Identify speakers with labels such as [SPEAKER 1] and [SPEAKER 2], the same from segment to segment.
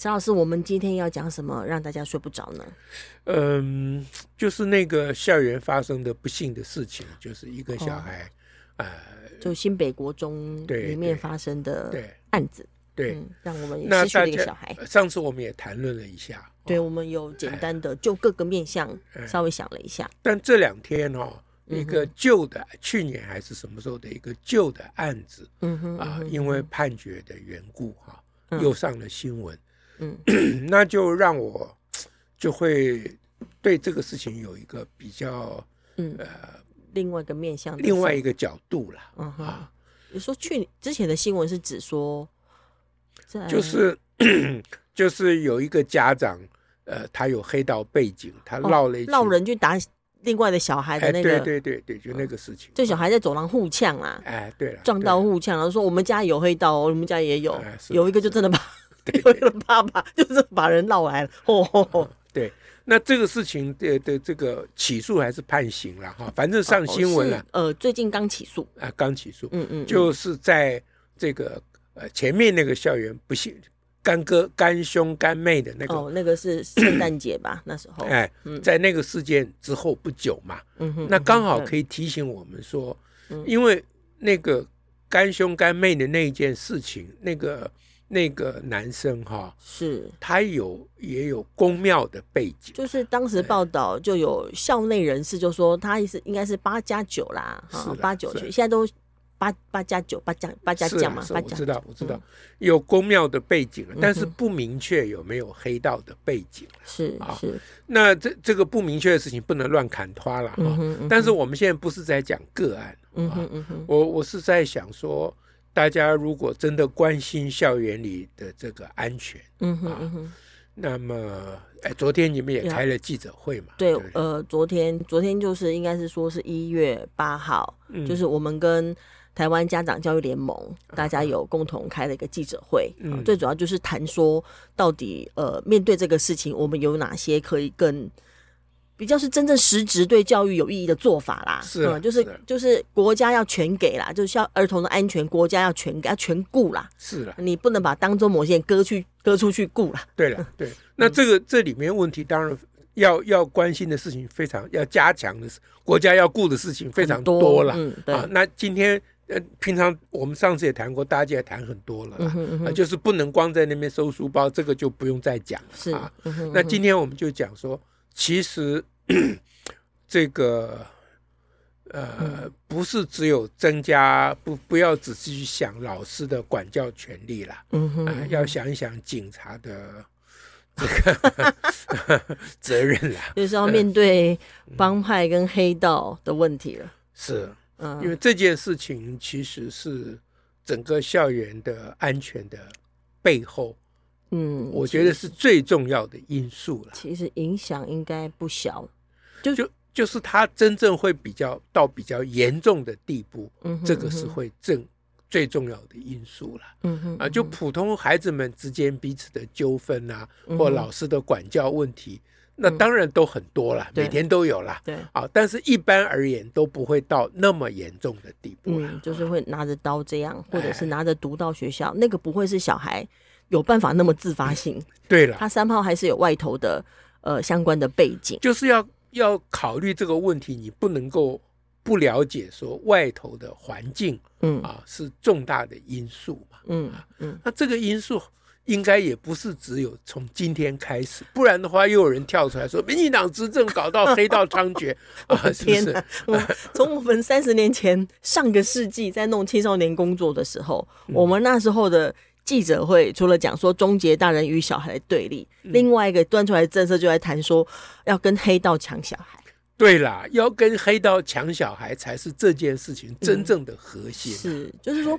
[SPEAKER 1] 史老师，我们今天要讲什么让大家睡不着呢？
[SPEAKER 2] 嗯，就是那个校园发生的不幸的事情，就是一个小孩，哦、呃，
[SPEAKER 1] 就新北国中里面发生的案子，
[SPEAKER 2] 对，对
[SPEAKER 1] 嗯、让我们失去了一个小孩。
[SPEAKER 2] 上次我们也谈论了一下，
[SPEAKER 1] 对，我们有简单的就各个面向稍微想了一下。
[SPEAKER 2] 哎、但这两天哦，一个旧的、嗯、去年还是什么时候的一个旧的案子，嗯哼啊、呃，因为判决的缘故哈、啊，又上了新闻。嗯。嗯，那就让我 就会对这个事情有一个比较，嗯。呃，
[SPEAKER 1] 另外一个面向，
[SPEAKER 2] 另外一个角度了。
[SPEAKER 1] 嗯哼，啊、你说去之前的新闻是指说，
[SPEAKER 2] 就是 就是有一个家长，呃，他有黑道背景，他闹了一
[SPEAKER 1] 闹、哦、人去打另外的小孩的那个，
[SPEAKER 2] 哎、对对对对，就那个事情，
[SPEAKER 1] 这小孩在走廊互呛啦，
[SPEAKER 2] 哎，对了，
[SPEAKER 1] 撞到互呛，然后说我们家有黑道，我们家也有，
[SPEAKER 2] 哎、
[SPEAKER 1] 有一个就真的把。有一个爸爸就是把人闹来了，吼吼吼！
[SPEAKER 2] 对，那这个事情的的这个起诉还是判刑了哈，反正上新闻了。
[SPEAKER 1] 哦、呃，最近刚起诉
[SPEAKER 2] 啊，刚起诉。
[SPEAKER 1] 嗯，嗯嗯，
[SPEAKER 2] 就是在这个呃前面那个校园不幸干哥干兄干妹的那个
[SPEAKER 1] 哦，那个是圣诞节吧？那时候
[SPEAKER 2] 哎，在那个事件之后不久嘛，嗯哼，那刚好可以提醒我们说，嗯、因为那个干兄干妹的那一件事情，那个。那个男生哈，
[SPEAKER 1] 是
[SPEAKER 2] 他有也有公庙的背景，
[SPEAKER 1] 就是当时报道就有校内人士就说他是应该是八加九啦，哈，八九去，现在都八八加九八加八加九嘛，八加，
[SPEAKER 2] 我知道我知道有公庙的背景，但是不明确有没有黑道的背景，
[SPEAKER 1] 是是，
[SPEAKER 2] 那这这个不明确的事情不能乱砍拖了哈，但是我们现在不是在讲个案，嗯哼嗯，我我是在想说。大家如果真的关心校园里的这个安全，嗯哼嗯哼，那么，哎，昨天你们也开了记者会嘛？
[SPEAKER 1] 对，呃，昨天昨天就是应该是说是一月八号，就是我们跟台湾家长教育联盟大家有共同开了一个记者会，嗯最主要就是谈说到底，呃，面对这个事情，我们有哪些可以更。比较是真正实质对教育有意义的做法啦，
[SPEAKER 2] 是、啊，
[SPEAKER 1] 嗯，就是就是国家要全给啦，就是像儿童的安全，国家要全给，要全顾啦，
[SPEAKER 2] 是啦，
[SPEAKER 1] 你不能把当中某些人割去割出去顾啦。
[SPEAKER 2] 对了，对，那这个这里面问题当然要要关心的事情非常要加强的是，国家要顾的事情非常多了，嗯。那今天呃，平常我们上次也谈过，大家也谈很多了啦，嗯就是不能光在那边收书包，这个就不用再讲了，是啊。那今天我们就讲说，其实。这个呃，不是只有增加，不不要只是去想老师的管教权利啦，嗯哼，呃，要想一想警察的 这个 责任啦，
[SPEAKER 1] 就是要面对帮派跟黑道的问题了。
[SPEAKER 2] 是，嗯，因为这件事情其实是整个校园的安全的背后。嗯，我觉得是最重要的因素了。
[SPEAKER 1] 其实影响应该不小，
[SPEAKER 2] 就就就是他真正会比较到比较严重的地步，嗯，这个是会正最重要的因素了。嗯哼，啊，就普通孩子们之间彼此的纠纷啊，或老师的管教问题，那当然都很多了，每天都有了。对啊，但是一般而言都不会到那么严重的地步了。
[SPEAKER 1] 嗯，就是会拿着刀这样，或者是拿着毒到学校，那个不会是小孩。有办法那么自发性？
[SPEAKER 2] 对了，
[SPEAKER 1] 他三炮还是有外头的呃相关的背景，
[SPEAKER 2] 就是要要考虑这个问题，你不能够不了解说外头的环境，嗯啊是重大的因素嘛，嗯嗯，那这个因素应该也不是只有从今天开始，不然的话又有人跳出来说民进党执政搞到黑道猖獗 啊，是不是？
[SPEAKER 1] 从我们三十年前上个世纪在弄青少年工作的时候，我们那时候的。记者会除了讲说终结大人与小孩的对立，嗯、另外一个端出来的政策就在谈说要跟黑道抢小孩。
[SPEAKER 2] 对啦，要跟黑道抢小孩才是这件事情真正的核心，啊嗯。是，
[SPEAKER 1] 就是说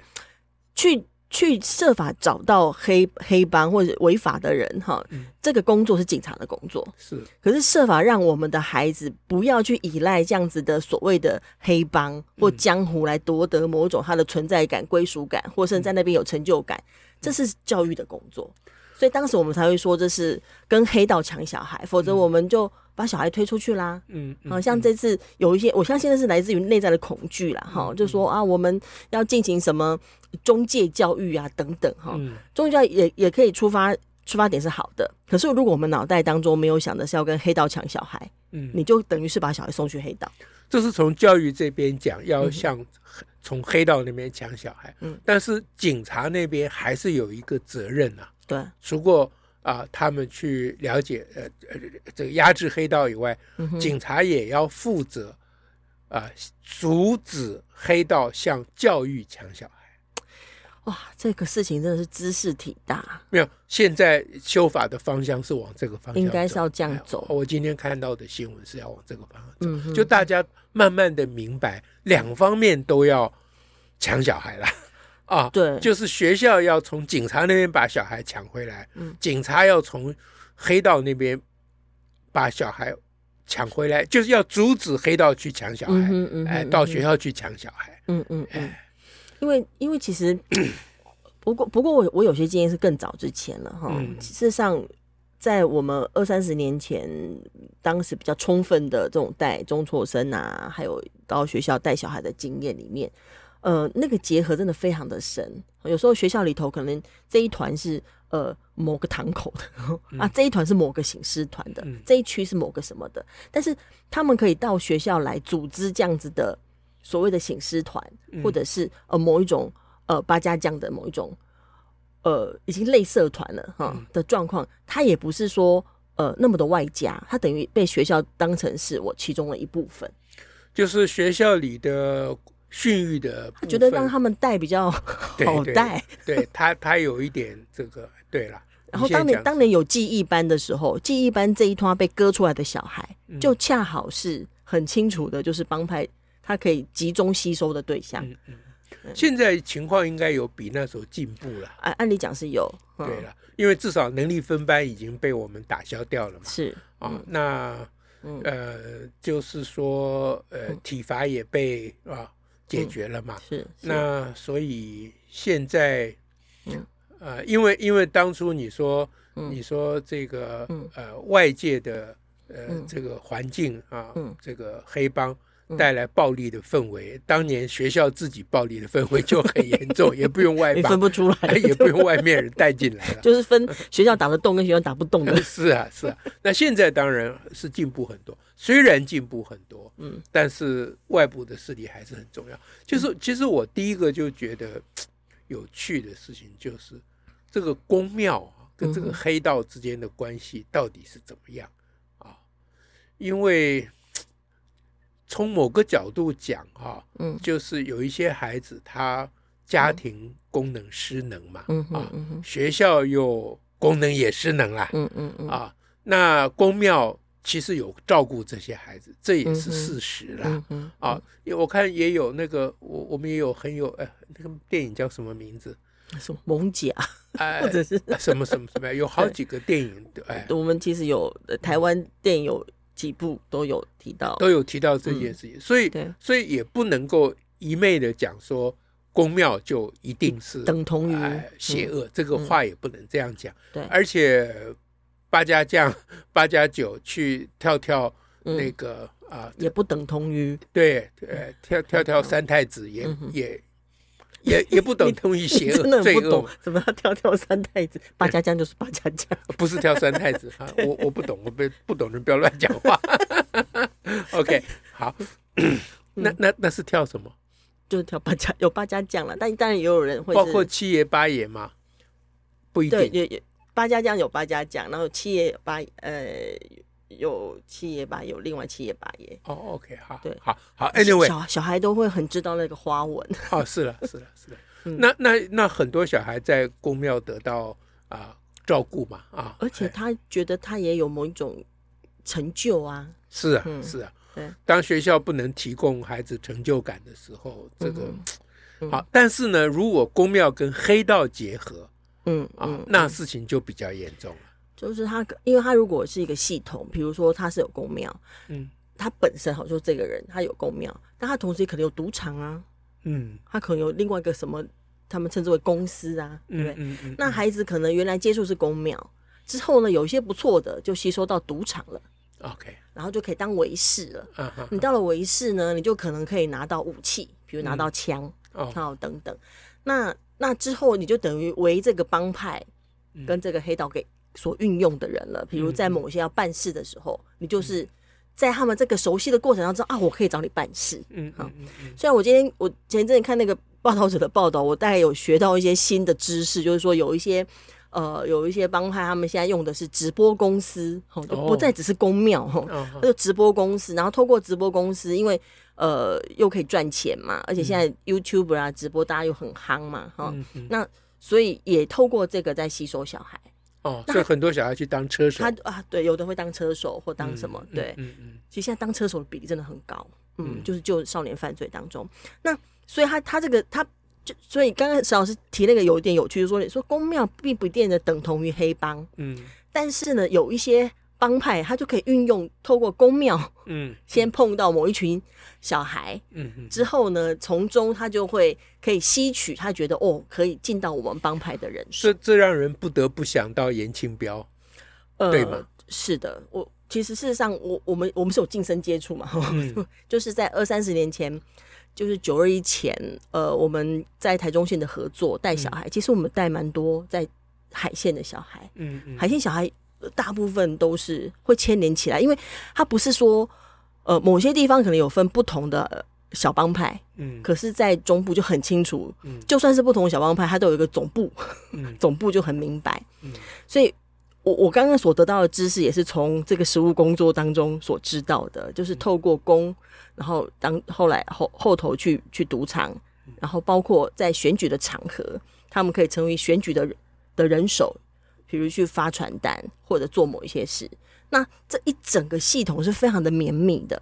[SPEAKER 1] 去去设法找到黑黑帮或者违法的人哈，嗯、这个工作是警察的工作。
[SPEAKER 2] 是，
[SPEAKER 1] 可是设法让我们的孩子不要去依赖这样子的所谓的黑帮或江湖来夺得某种他的存在感、归属感，或甚至在那边有成就感，这是教育的工作。所以当时我们才会说这是跟黑道抢小孩，否则我们就把小孩推出去啦。嗯，好像这次有一些，我相信那是来自于内在的恐惧啦。哈，就说啊，我们要进行什么？中介教育啊，等等哈，中介教育也也可以出发，出发点是好的。可是如果我们脑袋当中没有想的是要跟黑道抢小孩，嗯，你就等于是把小孩送去黑道。
[SPEAKER 2] 这是从教育这边讲，要向从黑道那边抢小孩。嗯，但是警察那边还是有一个责任啊。
[SPEAKER 1] 对，
[SPEAKER 2] 除过啊，他们去了解呃呃这个压制黑道以外，警察也要负责啊，阻止黑道向教育抢小孩。
[SPEAKER 1] 哇，这个事情真的是知识挺大。
[SPEAKER 2] 没有，现在修法的方向是往这个方向，
[SPEAKER 1] 应该是要这样走。
[SPEAKER 2] 我今天看到的新闻是要往这个方向走，嗯、就大家慢慢的明白，两方面都要抢小孩了啊。
[SPEAKER 1] 对，
[SPEAKER 2] 就是学校要从警察那边把小孩抢回来，嗯、警察要从黑道那边把小孩抢回来，就是要阻止黑道去抢小孩，嗯嗯嗯、哎，到学校去抢小孩，
[SPEAKER 1] 嗯嗯，嗯，哎。因为，因为其实，不过，不过我，我我有些经验是更早之前了哈。嗯、事实上，在我们二三十年前，当时比较充分的这种带中辍生啊，还有到学校带小孩的经验里面，呃，那个结合真的非常的深。有时候学校里头可能这一团是呃某个堂口的、嗯、啊，这一团是某个醒狮团的，嗯、这一区是某个什么的，但是他们可以到学校来组织这样子的。所谓的醒狮团，或者是呃某一种呃八家将的某一种呃已经类社团了哈的状况，他也不是说呃那么的外加，他等于被学校当成是我其中的一部分，
[SPEAKER 2] 就是学校里的训育的，
[SPEAKER 1] 觉得让他们带比较好带，
[SPEAKER 2] 对，对他他有一点这个对了。
[SPEAKER 1] 然后当年当年有记忆班的时候，记忆班这一团被割出来的小孩，就恰好是很清楚的，就是帮派。他可以集中吸收的对象。嗯
[SPEAKER 2] 嗯，现在情况应该有比那时候进步了。
[SPEAKER 1] 按按理讲是有。
[SPEAKER 2] 对了，因为至少能力分班已经被我们打消掉了嘛。
[SPEAKER 1] 是
[SPEAKER 2] 啊，那呃，就是说呃，体罚也被啊解决了嘛。
[SPEAKER 1] 是。
[SPEAKER 2] 那所以现在，呃，因为因为当初你说你说这个呃外界的呃这个环境啊，这个黑帮。带来暴力的氛围，当年学校自己暴力的氛围 就很严重，也不用外帮，
[SPEAKER 1] 分不出来，
[SPEAKER 2] 也不用外面人带进来了，
[SPEAKER 1] 就是分学校打得动跟学校打不动的。
[SPEAKER 2] 是啊，是啊。那现在当然是进步很多，虽然进步很多，嗯，但是外部的势力还是很重要。就是其实我第一个就觉得 有趣的事情，就是这个宫庙跟这个黑道之间的关系到底是怎么样啊？因为。从某个角度讲，哈，嗯，就是有一些孩子他家庭功能失能嘛，嗯。啊，学校又功能也失能啦，嗯嗯嗯。啊，那公庙其实有照顾这些孩子，这也是事实啦，嗯啊，我看也有那个，我我们也有很有，哎，那个电影叫什么名字？
[SPEAKER 1] 什么艋舺，或者是
[SPEAKER 2] 什么什么什么？有好几个电影，
[SPEAKER 1] 哎，我们其实有台湾电影有。几部都有提到，
[SPEAKER 2] 都有提到这件事情，所以所以也不能够一昧的讲说宫庙就一定是
[SPEAKER 1] 等同于
[SPEAKER 2] 邪恶，这个话也不能这样讲。对，而且八家将、八家九去跳跳那个啊，
[SPEAKER 1] 也不等同于
[SPEAKER 2] 对，对，跳跳跳三太子也也。也也不懂同于邪恶最懂，
[SPEAKER 1] 怎么要跳跳三太子？八家将就是八家将，
[SPEAKER 2] 不是跳三太子啊！我我不懂，我不不懂人不要乱讲话。OK，好，那那那是跳什么？
[SPEAKER 1] 就是跳八家，有八家将了，但当然也有人会
[SPEAKER 2] 包括七爷八爷吗？不一定，
[SPEAKER 1] 也也八家将有八家将，然后七爷八呃。有七爷八，有另外七爷八爷。
[SPEAKER 2] 哦，OK，好，对，好，好，Anyway，
[SPEAKER 1] 小小孩都会很知道那个花纹。
[SPEAKER 2] 哦，是了，是了，是了。那那那很多小孩在公庙得到啊照顾嘛啊，
[SPEAKER 1] 而且他觉得他也有某一种成就啊。
[SPEAKER 2] 是啊，是啊。对，当学校不能提供孩子成就感的时候，这个好，但是呢，如果公庙跟黑道结合，
[SPEAKER 1] 嗯
[SPEAKER 2] 啊，那事情就比较严重了。
[SPEAKER 1] 就是他，因为他如果是一个系统，比如说他是有公庙，嗯，他本身好说这个人他有公庙，但他同时也可能有赌场啊，嗯，他可能有另外一个什么，他们称之为公司啊，对不对？嗯嗯。那孩子可能原来接触是公庙，之后呢，有一些不错的就吸收到赌场了
[SPEAKER 2] ，OK，
[SPEAKER 1] 然后就可以当维士了。你到了维士呢，你就可能可以拿到武器，比如拿到枪，哦，等等。那那之后你就等于为这个帮派跟这个黑道给。所运用的人了，比如在某些要办事的时候，嗯、你就是在他们这个熟悉的过程当中啊，我可以找你办事。嗯，好。虽然我今天我前一阵看那个报道者的报道，我大概有学到一些新的知识，就是说有一些呃有一些帮派，他们现在用的是直播公司，哈，就不再只是公庙哈，那就直播公司，然后透过直播公司，因为呃又可以赚钱嘛，而且现在 YouTuber 啊直播大家又很夯嘛，哈，那所以也透过这个在吸收小孩。
[SPEAKER 2] 哦，所以很多小孩去当车手，
[SPEAKER 1] 他啊，对，有的会当车手或当什么，嗯、对，嗯嗯，其实现在当车手的比例真的很高，嗯，嗯。就是就少年犯罪当中，那所以他他这个他就所以刚刚沈老师提那个有一点有趣，就是说你说公庙并不一定的等同于黑帮，嗯，但是呢，有一些。帮派他就可以运用透过宫庙，嗯，先碰到某一群小孩，嗯嗯，之后呢，从中他就会可以吸取他觉得哦，可以进到我们帮派的人。数。
[SPEAKER 2] 这这让人不得不想到颜清标，呃，对吗？
[SPEAKER 1] 是的，我其实事实上，我我们我们是有近身接触嘛，嗯、就是在二三十年前，就是九二一前，呃，我们在台中县的合作带小孩，嗯、其实我们带蛮多在海线的小孩，嗯嗯，海线小孩。大部分都是会牵连起来，因为他不是说，呃，某些地方可能有分不同的小帮派，嗯，可是，在中部就很清楚，嗯，就算是不同的小帮派，它都有一个总部，嗯，总部就很明白，嗯，所以我我刚刚所得到的知识也是从这个实务工作当中所知道的，就是透过工，然后当后来后后头去去赌场，然后包括在选举的场合，他们可以成为选举的的人手。比如去发传单或者做某一些事，那这一整个系统是非常的绵密的。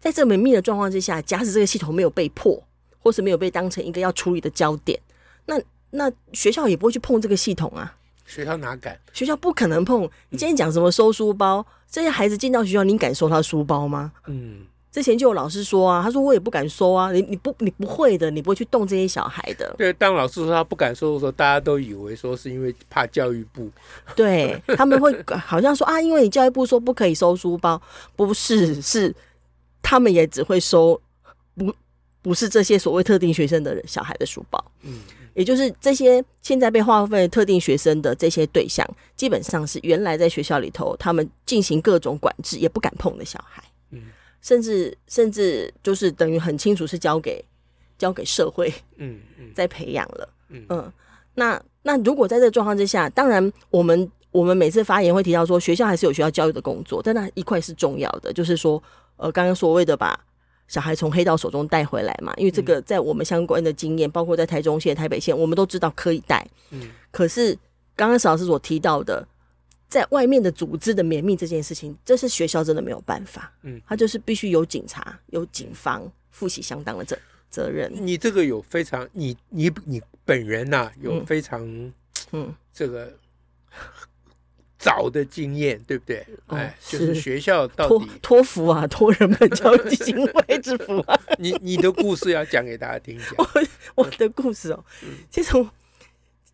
[SPEAKER 1] 在这绵密的状况之下，假使这个系统没有被破，或是没有被当成一个要处理的焦点，那那学校也不会去碰这个系统啊。
[SPEAKER 2] 学校哪敢？
[SPEAKER 1] 学校不可能碰。你今天讲什么收书包，嗯、这些孩子进到学校，你敢收他书包吗？嗯。之前就有老师说啊，他说我也不敢收啊，你你不你不会的，你不会去动这些小孩的。
[SPEAKER 2] 对，当老师说他不敢收的时候，大家都以为说是因为怕教育部。
[SPEAKER 1] 对，他们会 好像说啊，因为你教育部说不可以收书包，不是，是他们也只会收不不是这些所谓特定学生的小孩的书包。嗯，也就是这些现在被划分为特定学生的这些对象，基本上是原来在学校里头他们进行各种管制也不敢碰的小孩。嗯。甚至甚至就是等于很清楚是交给交给社会，嗯嗯，在培养了，嗯嗯。那那如果在这个状况之下，当然我们我们每次发言会提到说，学校还是有学校教育的工作，但那一块是重要的，就是说，呃，刚刚所谓的把小孩从黑道手中带回来嘛，因为这个在我们相关的经验，包括在台中县、台北县，我们都知道可以带，嗯。可是刚刚石老师所提到的。在外面的组织的绵密这件事情，这是学校真的没有办法。嗯，他就是必须有警察、有警方负起相当的责责任。
[SPEAKER 2] 你这个有非常，你你你本人呐、啊，有非常嗯这个早的经验，对不对？哎，就是学校到底
[SPEAKER 1] 托福啊，托人们教育基金会之福啊。
[SPEAKER 2] 你你的故事要讲给大家听讲。
[SPEAKER 1] 我我的故事哦，其实我。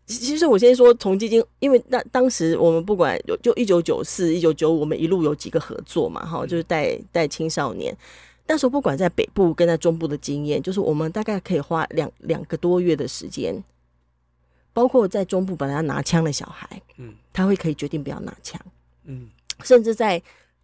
[SPEAKER 1] 其实我先说从基金，因为那当时我们不管有就一九九四、一九九五，我们一路有几个合作嘛，哈，就是带带青少年。那时候不管在北部跟在中部的经验，就是我们大概可以花两两个多月的时间，包括在中部本来要拿枪的小孩，嗯，他会可以决定不要拿枪，嗯，甚至在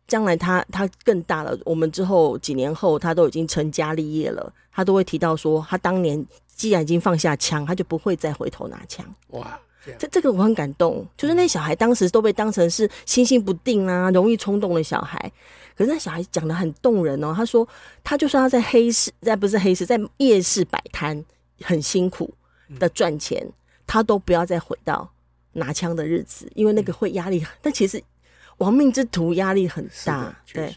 [SPEAKER 1] 将来他他更大了，我们之后几年后他都已经成家立业了，他都会提到说他当年。既然已经放下枪，他就不会再回头拿枪。哇，这这个我很感动。就是那小孩当时都被当成是心性不定啊、容易冲动的小孩。可是那小孩讲得很动人哦。他说，他就算他在黑市，在不是黑市，在夜市摆摊很辛苦的赚钱，嗯、他都不要再回到拿枪的日子，因为那个会压力。嗯、但其实亡命之徒压力很大，对。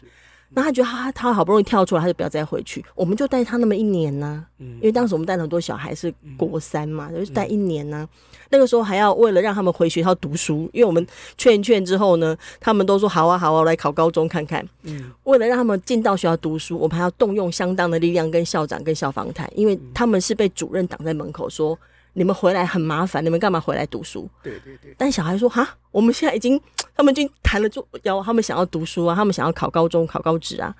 [SPEAKER 1] 那他觉得他他好不容易跳出来，他就不要再回去。我们就带他那么一年呢、啊，因为当时我们带了很多小孩是国三嘛，就是带一年呢、啊。那个时候还要为了让他们回学校读书，因为我们劝一劝之后呢，他们都说好啊好啊，来考高中看看。嗯，为了让他们进到学校读书，我们还要动用相当的力量跟校长跟校方谈，因为他们是被主任挡在门口说。你们回来很麻烦，你们干嘛回来读书？
[SPEAKER 2] 对对对。
[SPEAKER 1] 但小孩说：“哈，我们现在已经，他们已经谈了，就要他们想要读书啊，他们想要考高中、考高职啊，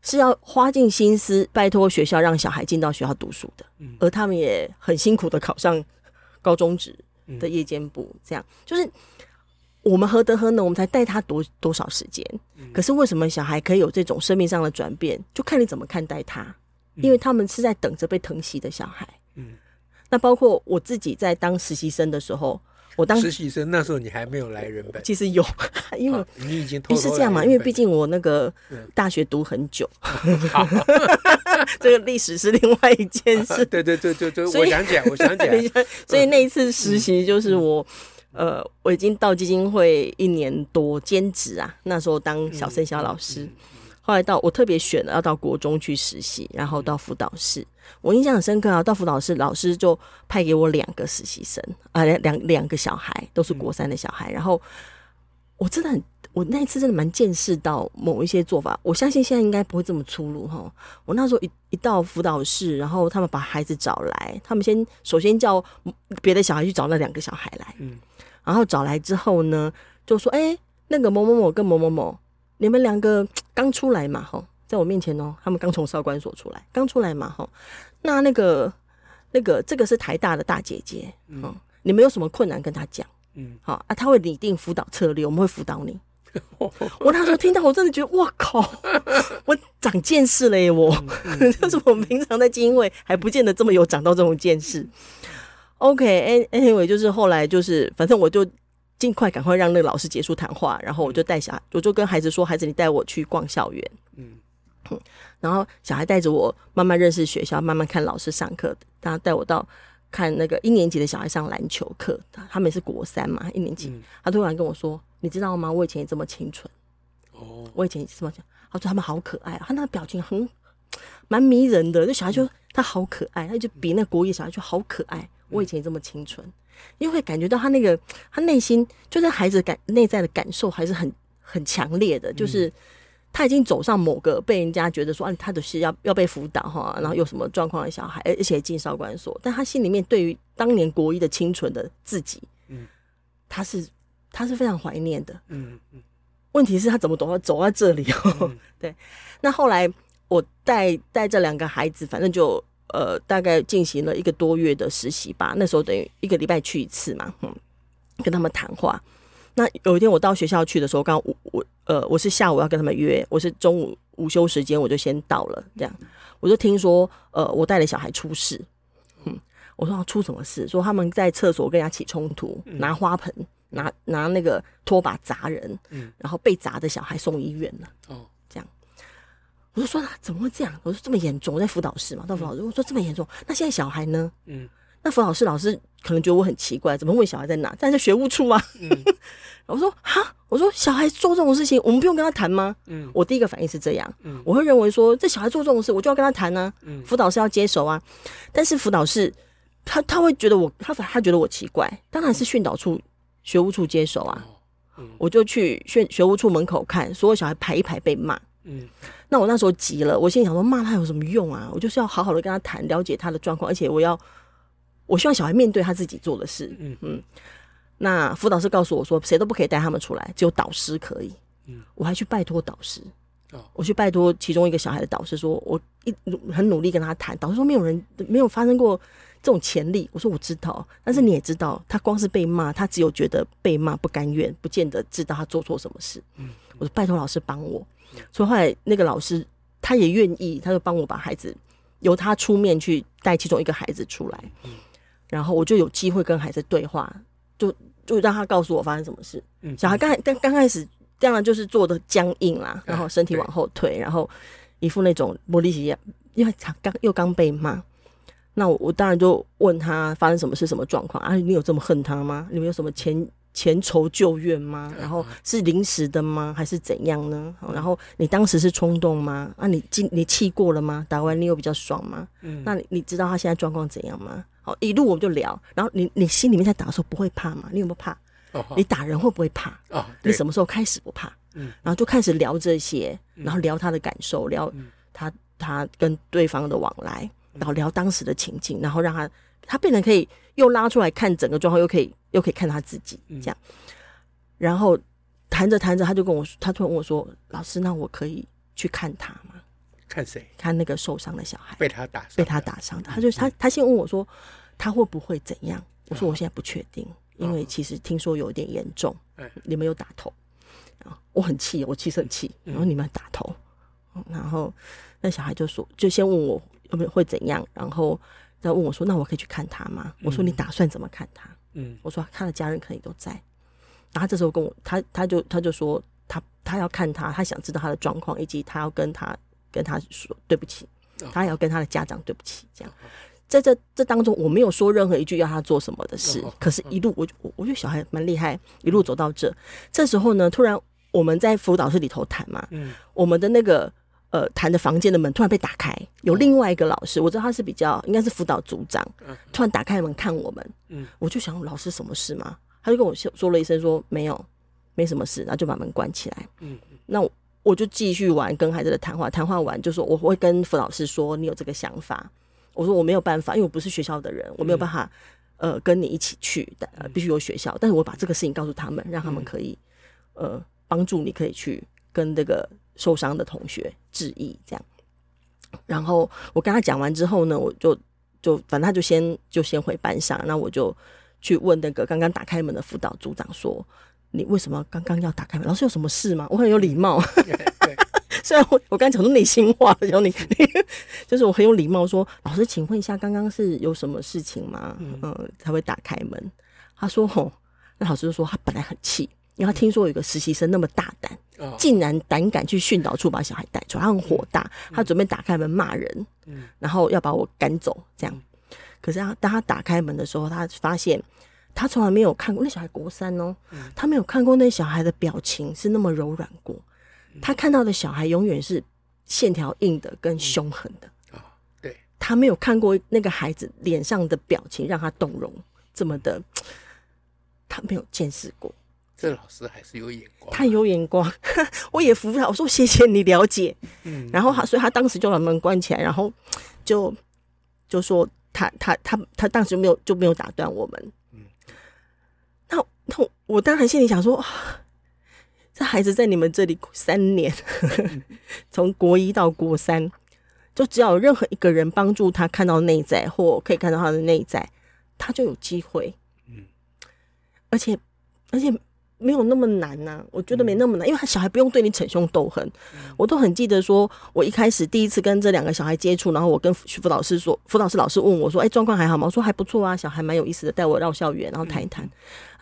[SPEAKER 1] 是要花尽心思拜托学校让小孩进到学校读书的。嗯，而他们也很辛苦的考上高中职的夜间部，这样就是我们何德何能，我们才带他多多少时间？可是为什么小孩可以有这种生命上的转变？就看你怎么看待他，因为他们是在等着被疼惜的小孩。嗯。”那包括我自己在当实习生的时候，我当
[SPEAKER 2] 实习生那时候你还没有来人本，
[SPEAKER 1] 其实有，因为
[SPEAKER 2] 你已经偷偷
[SPEAKER 1] 是这样嘛，因为毕竟我那个大学读很久 这个历史是另外一件事。
[SPEAKER 2] 对对对对对，我想讲，我想讲，
[SPEAKER 1] 所以那一次实习就是我，呃，我已经到基金会一年多兼职啊，那时候当小生小老师。后来到我特别选了要到国中去实习，然后到辅导室，我印象很深刻啊。到辅导室，老师就派给我两个实习生啊，两两两个小孩都是国三的小孩。然后我真的很，我那一次真的蛮见识到某一些做法。我相信现在应该不会这么粗鲁哈。我那时候一一到辅导室，然后他们把孩子找来，他们先首先叫别的小孩去找那两个小孩来，嗯，然后找来之后呢，就说：“哎，那个某某某跟某某某。”你们两个 刚出来嘛，吼，在我面前哦，他们刚从少管所出来，刚出来嘛，吼。那那个那个这个是台大的大姐姐，嗯，你们有什么困难跟她讲，嗯，好啊，他会拟定辅导策略，我们会辅导你。我那时候听到，我真的觉得，哇靠，我长见识了耶，我，就是我们平常在基金会还不见得这么有长到这种见识。OK，Anyway，就是后来就是，反正我就。尽快赶快让那个老师结束谈话，然后我就带小孩，我就跟孩子说：“孩子，你带我去逛校园。”嗯，然后小孩带着我慢慢认识学校，慢慢看老师上课。他带我到看那个一年级的小孩上篮球课，他们是国三嘛，一年级。嗯、他突然跟我说：“你知道吗？我以前也这么清纯。”哦，我以前也这么讲。他说他们好可爱，他那个表情很蛮迷人的。那小孩就、嗯、他好可爱，他就比那国一小孩就好可爱。我以前也这么清纯。因为会感觉到他那个，他内心就是孩子感内在的感受还是很很强烈的，就是他已经走上某个被人家觉得说啊，他的是要要被辅导哈，然后有什么状况的小孩，而且进少管所，但他心里面对于当年国一的清纯的自己，嗯，他是他是非常怀念的，嗯嗯。问题是，他怎么走到走到这里哦？嗯、对，那后来我带带这两个孩子，反正就。呃，大概进行了一个多月的实习吧。那时候等于一个礼拜去一次嘛，嗯，跟他们谈话。那有一天我到学校去的时候，刚刚我我呃，我是下午要跟他们约，我是中午午休时间我就先到了。这样，我就听说，呃，我带了小孩出事。嗯，我说出什么事？说他们在厕所跟人家起冲突，拿花盆，拿拿那个拖把砸人，嗯，然后被砸的小孩送医院了。哦。我就说啊，怎么会这样？我说这么严重，我在辅导室嘛，到辅导室，我说这么严重，那现在小孩呢？嗯，那辅导室老师可能觉得我很奇怪，怎么问小孩在哪？在在学务处啊。嗯，我说哈，我说小孩做这种事情，我们不用跟他谈吗？嗯，我第一个反应是这样，嗯，我会认为说这小孩做这种事，我就要跟他谈呢。嗯，辅导室要接手啊。但是辅导室他他会觉得我，他他觉得我奇怪，当然是训导处、学务处接手啊。嗯，我就去学学务处门口看，所有小孩排一排被骂。嗯。那我那时候急了，我心里想说，骂他有什么用啊？我就是要好好的跟他谈，了解他的状况，而且我要，我希望小孩面对他自己做的事。嗯嗯。那辅导师告诉我说，谁都不可以带他们出来，只有导师可以。嗯。我还去拜托导师。哦。我去拜托其中一个小孩的导师，说我一很努力跟他谈。导师说，没有人没有发生过这种潜力。我说我知道，但是你也知道，他光是被骂，他只有觉得被骂不甘愿，不见得知道他做错什么事。嗯。我说拜托老师帮我。所以后来那个老师他也愿意，他就帮我把孩子由他出面去带其中一个孩子出来，然后我就有机会跟孩子对话，就就让他告诉我发生什么事。小孩刚刚刚开始当然就是做的僵硬啦，然后身体往后退，然后一副那种玻璃心，因为他刚又刚被骂，那我我当然就问他发生什么是，什么状况啊？你有这么恨他吗？你们有什么前前仇旧怨吗？然后是临时的吗？还是怎样呢？然后你当时是冲动吗？啊，你气你气过了吗？打完你有比较爽吗？嗯，那你你知道他现在状况怎样吗？好，一路我们就聊，然后你你心里面在打的时候不会怕吗？你有没有怕？哦，你打人会不会怕？哦，你什么时候开始不怕？嗯，然后就开始聊这些，然后聊他的感受，聊他他跟对方的往来，然后聊当时的情境，然后让他他变得可以又拉出来看整个状况，又可以。又可以看他自己这样，然后谈着谈着，他就跟我说，他突然问我说：“老师，那我可以去看他吗？
[SPEAKER 2] 看谁？
[SPEAKER 1] 看那个受伤的小孩，
[SPEAKER 2] 被他打，
[SPEAKER 1] 被他打伤的。他就他他先问我说，他会不会怎样？我说我现在不确定，因为其实听说有点严重。你们有打头啊？我很气，我气生气。然后你们打头，然后那小孩就说，就先问我有没有会怎样，然后再问我说，那我可以去看他吗？我说你打算怎么看他？嗯，我说他的家人可能都在，然后他这时候跟我，他他就他就说他他要看他，他想知道他的状况，以及他要跟他跟他说对不起，他也要跟他的家长对不起，这样，在这这当中我没有说任何一句要他做什么的事，可是一路我我我觉得小孩蛮厉害，一路走到这，这时候呢，突然我们在辅导室里头谈嘛，嗯，我们的那个。呃，谈的房间的门突然被打开，有另外一个老师，我知道他是比较应该是辅导组长，突然打开门看我们，嗯，我就想老师什么事吗？他就跟我说了一声说没有，没什么事，然后就把门关起来，嗯，那我就继续玩跟孩子的谈话，谈话完就说我会跟辅导师说你有这个想法，我说我没有办法，因为我不是学校的人，我没有办法呃跟你一起去，呃必须有学校，但是我把这个事情告诉他们，让他们可以呃帮助你可以去跟这个。受伤的同学致意，这样，然后我跟他讲完之后呢，我就就反正他就先就先回班上，那我就去问那个刚刚打开门的辅导组长说：“你为什么刚刚要打开门？老师有什么事吗？”我很有礼貌，虽然我我刚才讲的内心话，然后你就是我很有礼貌说：“老师，请问一下，刚刚是有什么事情吗？”嗯，才会打开门。他说：“吼，那老师就说他本来很气。”因为他听说有个实习生那么大胆，竟然胆敢去训导处把小孩带走，他很火大，他准备打开门骂人，然后要把我赶走，这样。可是他当他打开门的时候，他发现他从来没有看过那小孩国三哦，他没有看过那小孩的表情是那么柔软过，他看到的小孩永远是线条硬的跟凶狠的，
[SPEAKER 2] 对，
[SPEAKER 1] 他没有看过那个孩子脸上的表情让他动容这么的，他没有见识过。
[SPEAKER 2] 这老师还是有眼光，
[SPEAKER 1] 他有眼光，我也服他。我说谢谢你了解，嗯，然后他，所以他当时就把门关起来，然后就就说他他他他当时就没有就没有打断我们，嗯，那那我当然心里想说，这孩子在你们这里三年，从国一到国三，就只要有任何一个人帮助他看到内在或可以看到他的内在，他就有机会，嗯，而且而且。没有那么难呐、啊，我觉得没那么难，因为他小孩不用对你逞凶斗狠。我都很记得，说我一开始第一次跟这两个小孩接触，然后我跟辅导师说，辅导师老师问我说：“哎，状况还好吗？”我说：“还不错啊，小孩蛮有意思的，带我绕校园，然后谈一谈。”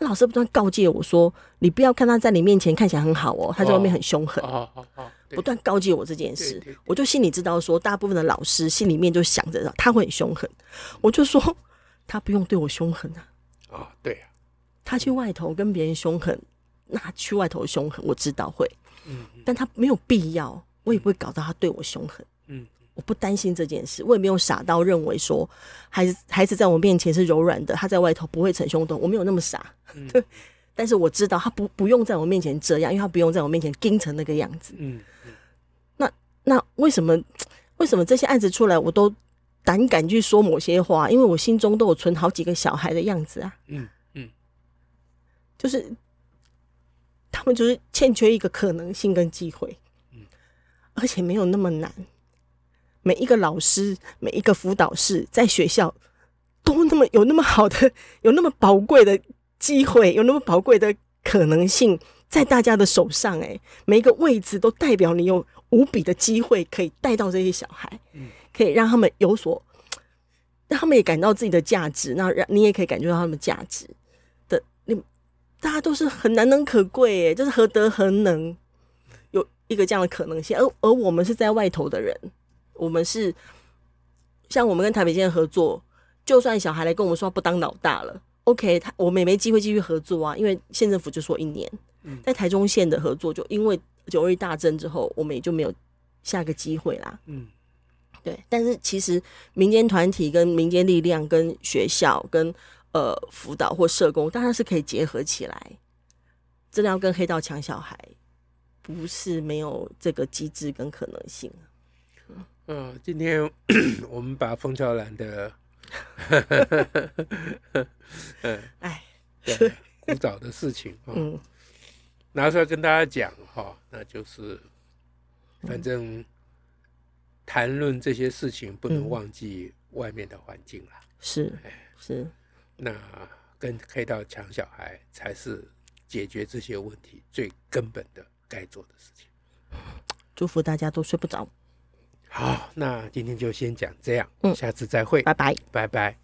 [SPEAKER 1] 老师不断告诫我说：“你不要看他在你面前看起来很好哦，他在外面很凶狠。”不断告诫我这件事，我就心里知道说，大部分的老师心里面就想着他会很凶狠，我就说他不用对我凶狠啊。
[SPEAKER 2] 啊，对。
[SPEAKER 1] 他去外头跟别人凶狠，那去外头凶狠，我知道会，嗯，但他没有必要，我也不会搞到他对我凶狠，嗯，我不担心这件事，我也没有傻到认为说孩子孩子在我面前是柔软的，他在外头不会逞凶斗，我没有那么傻，对，但是我知道他不不用在我面前这样，因为他不用在我面前盯成那个样子，嗯，那那为什么为什么这些案子出来，我都胆敢去说某些话？因为我心中都有存好几个小孩的样子啊，嗯。就是他们就是欠缺一个可能性跟机会，嗯而且没有那么难。每一个老师，每一个辅导室，在学校都那么有那么好的，有那么宝贵的机会，有那么宝贵的可能性在大家的手上。哎，每一个位置都代表你有无比的机会，可以带到这些小孩，嗯可以让他们有所，让他们也感到自己的价值，那让你也可以感觉到他们的价值。大家都是很难能可贵，哎，就是何德何能，有一个这样的可能性。而而我们是在外头的人，我们是像我们跟台北县合作，就算小孩来跟我们说不当老大了，OK，他我们也没机会继续合作啊，因为县政府就说一年。嗯，在台中县的合作，就因为九二一大震之后，我们也就没有下个机会啦。嗯，对。但是其实民间团体跟民间力量、跟学校、跟呃辅导或社工，当然是可以结合起来。真的要跟黑道抢小孩，不是没有这个机制跟可能性。
[SPEAKER 2] 嗯，嗯，今天 我们把冯乔兰的。嗯，哎，对，古早的事情 哦，嗯，拿出来跟大家讲哈，那就是，反正谈论这些事情不能忘记外面的环境了，
[SPEAKER 1] 是，是，
[SPEAKER 2] 那跟黑道抢小孩才是解决这些问题最根本的该做的事情。
[SPEAKER 1] 祝福大家都睡不着。
[SPEAKER 2] 好，那今天就先讲这样，嗯，下次再会，
[SPEAKER 1] 拜拜，
[SPEAKER 2] 拜拜。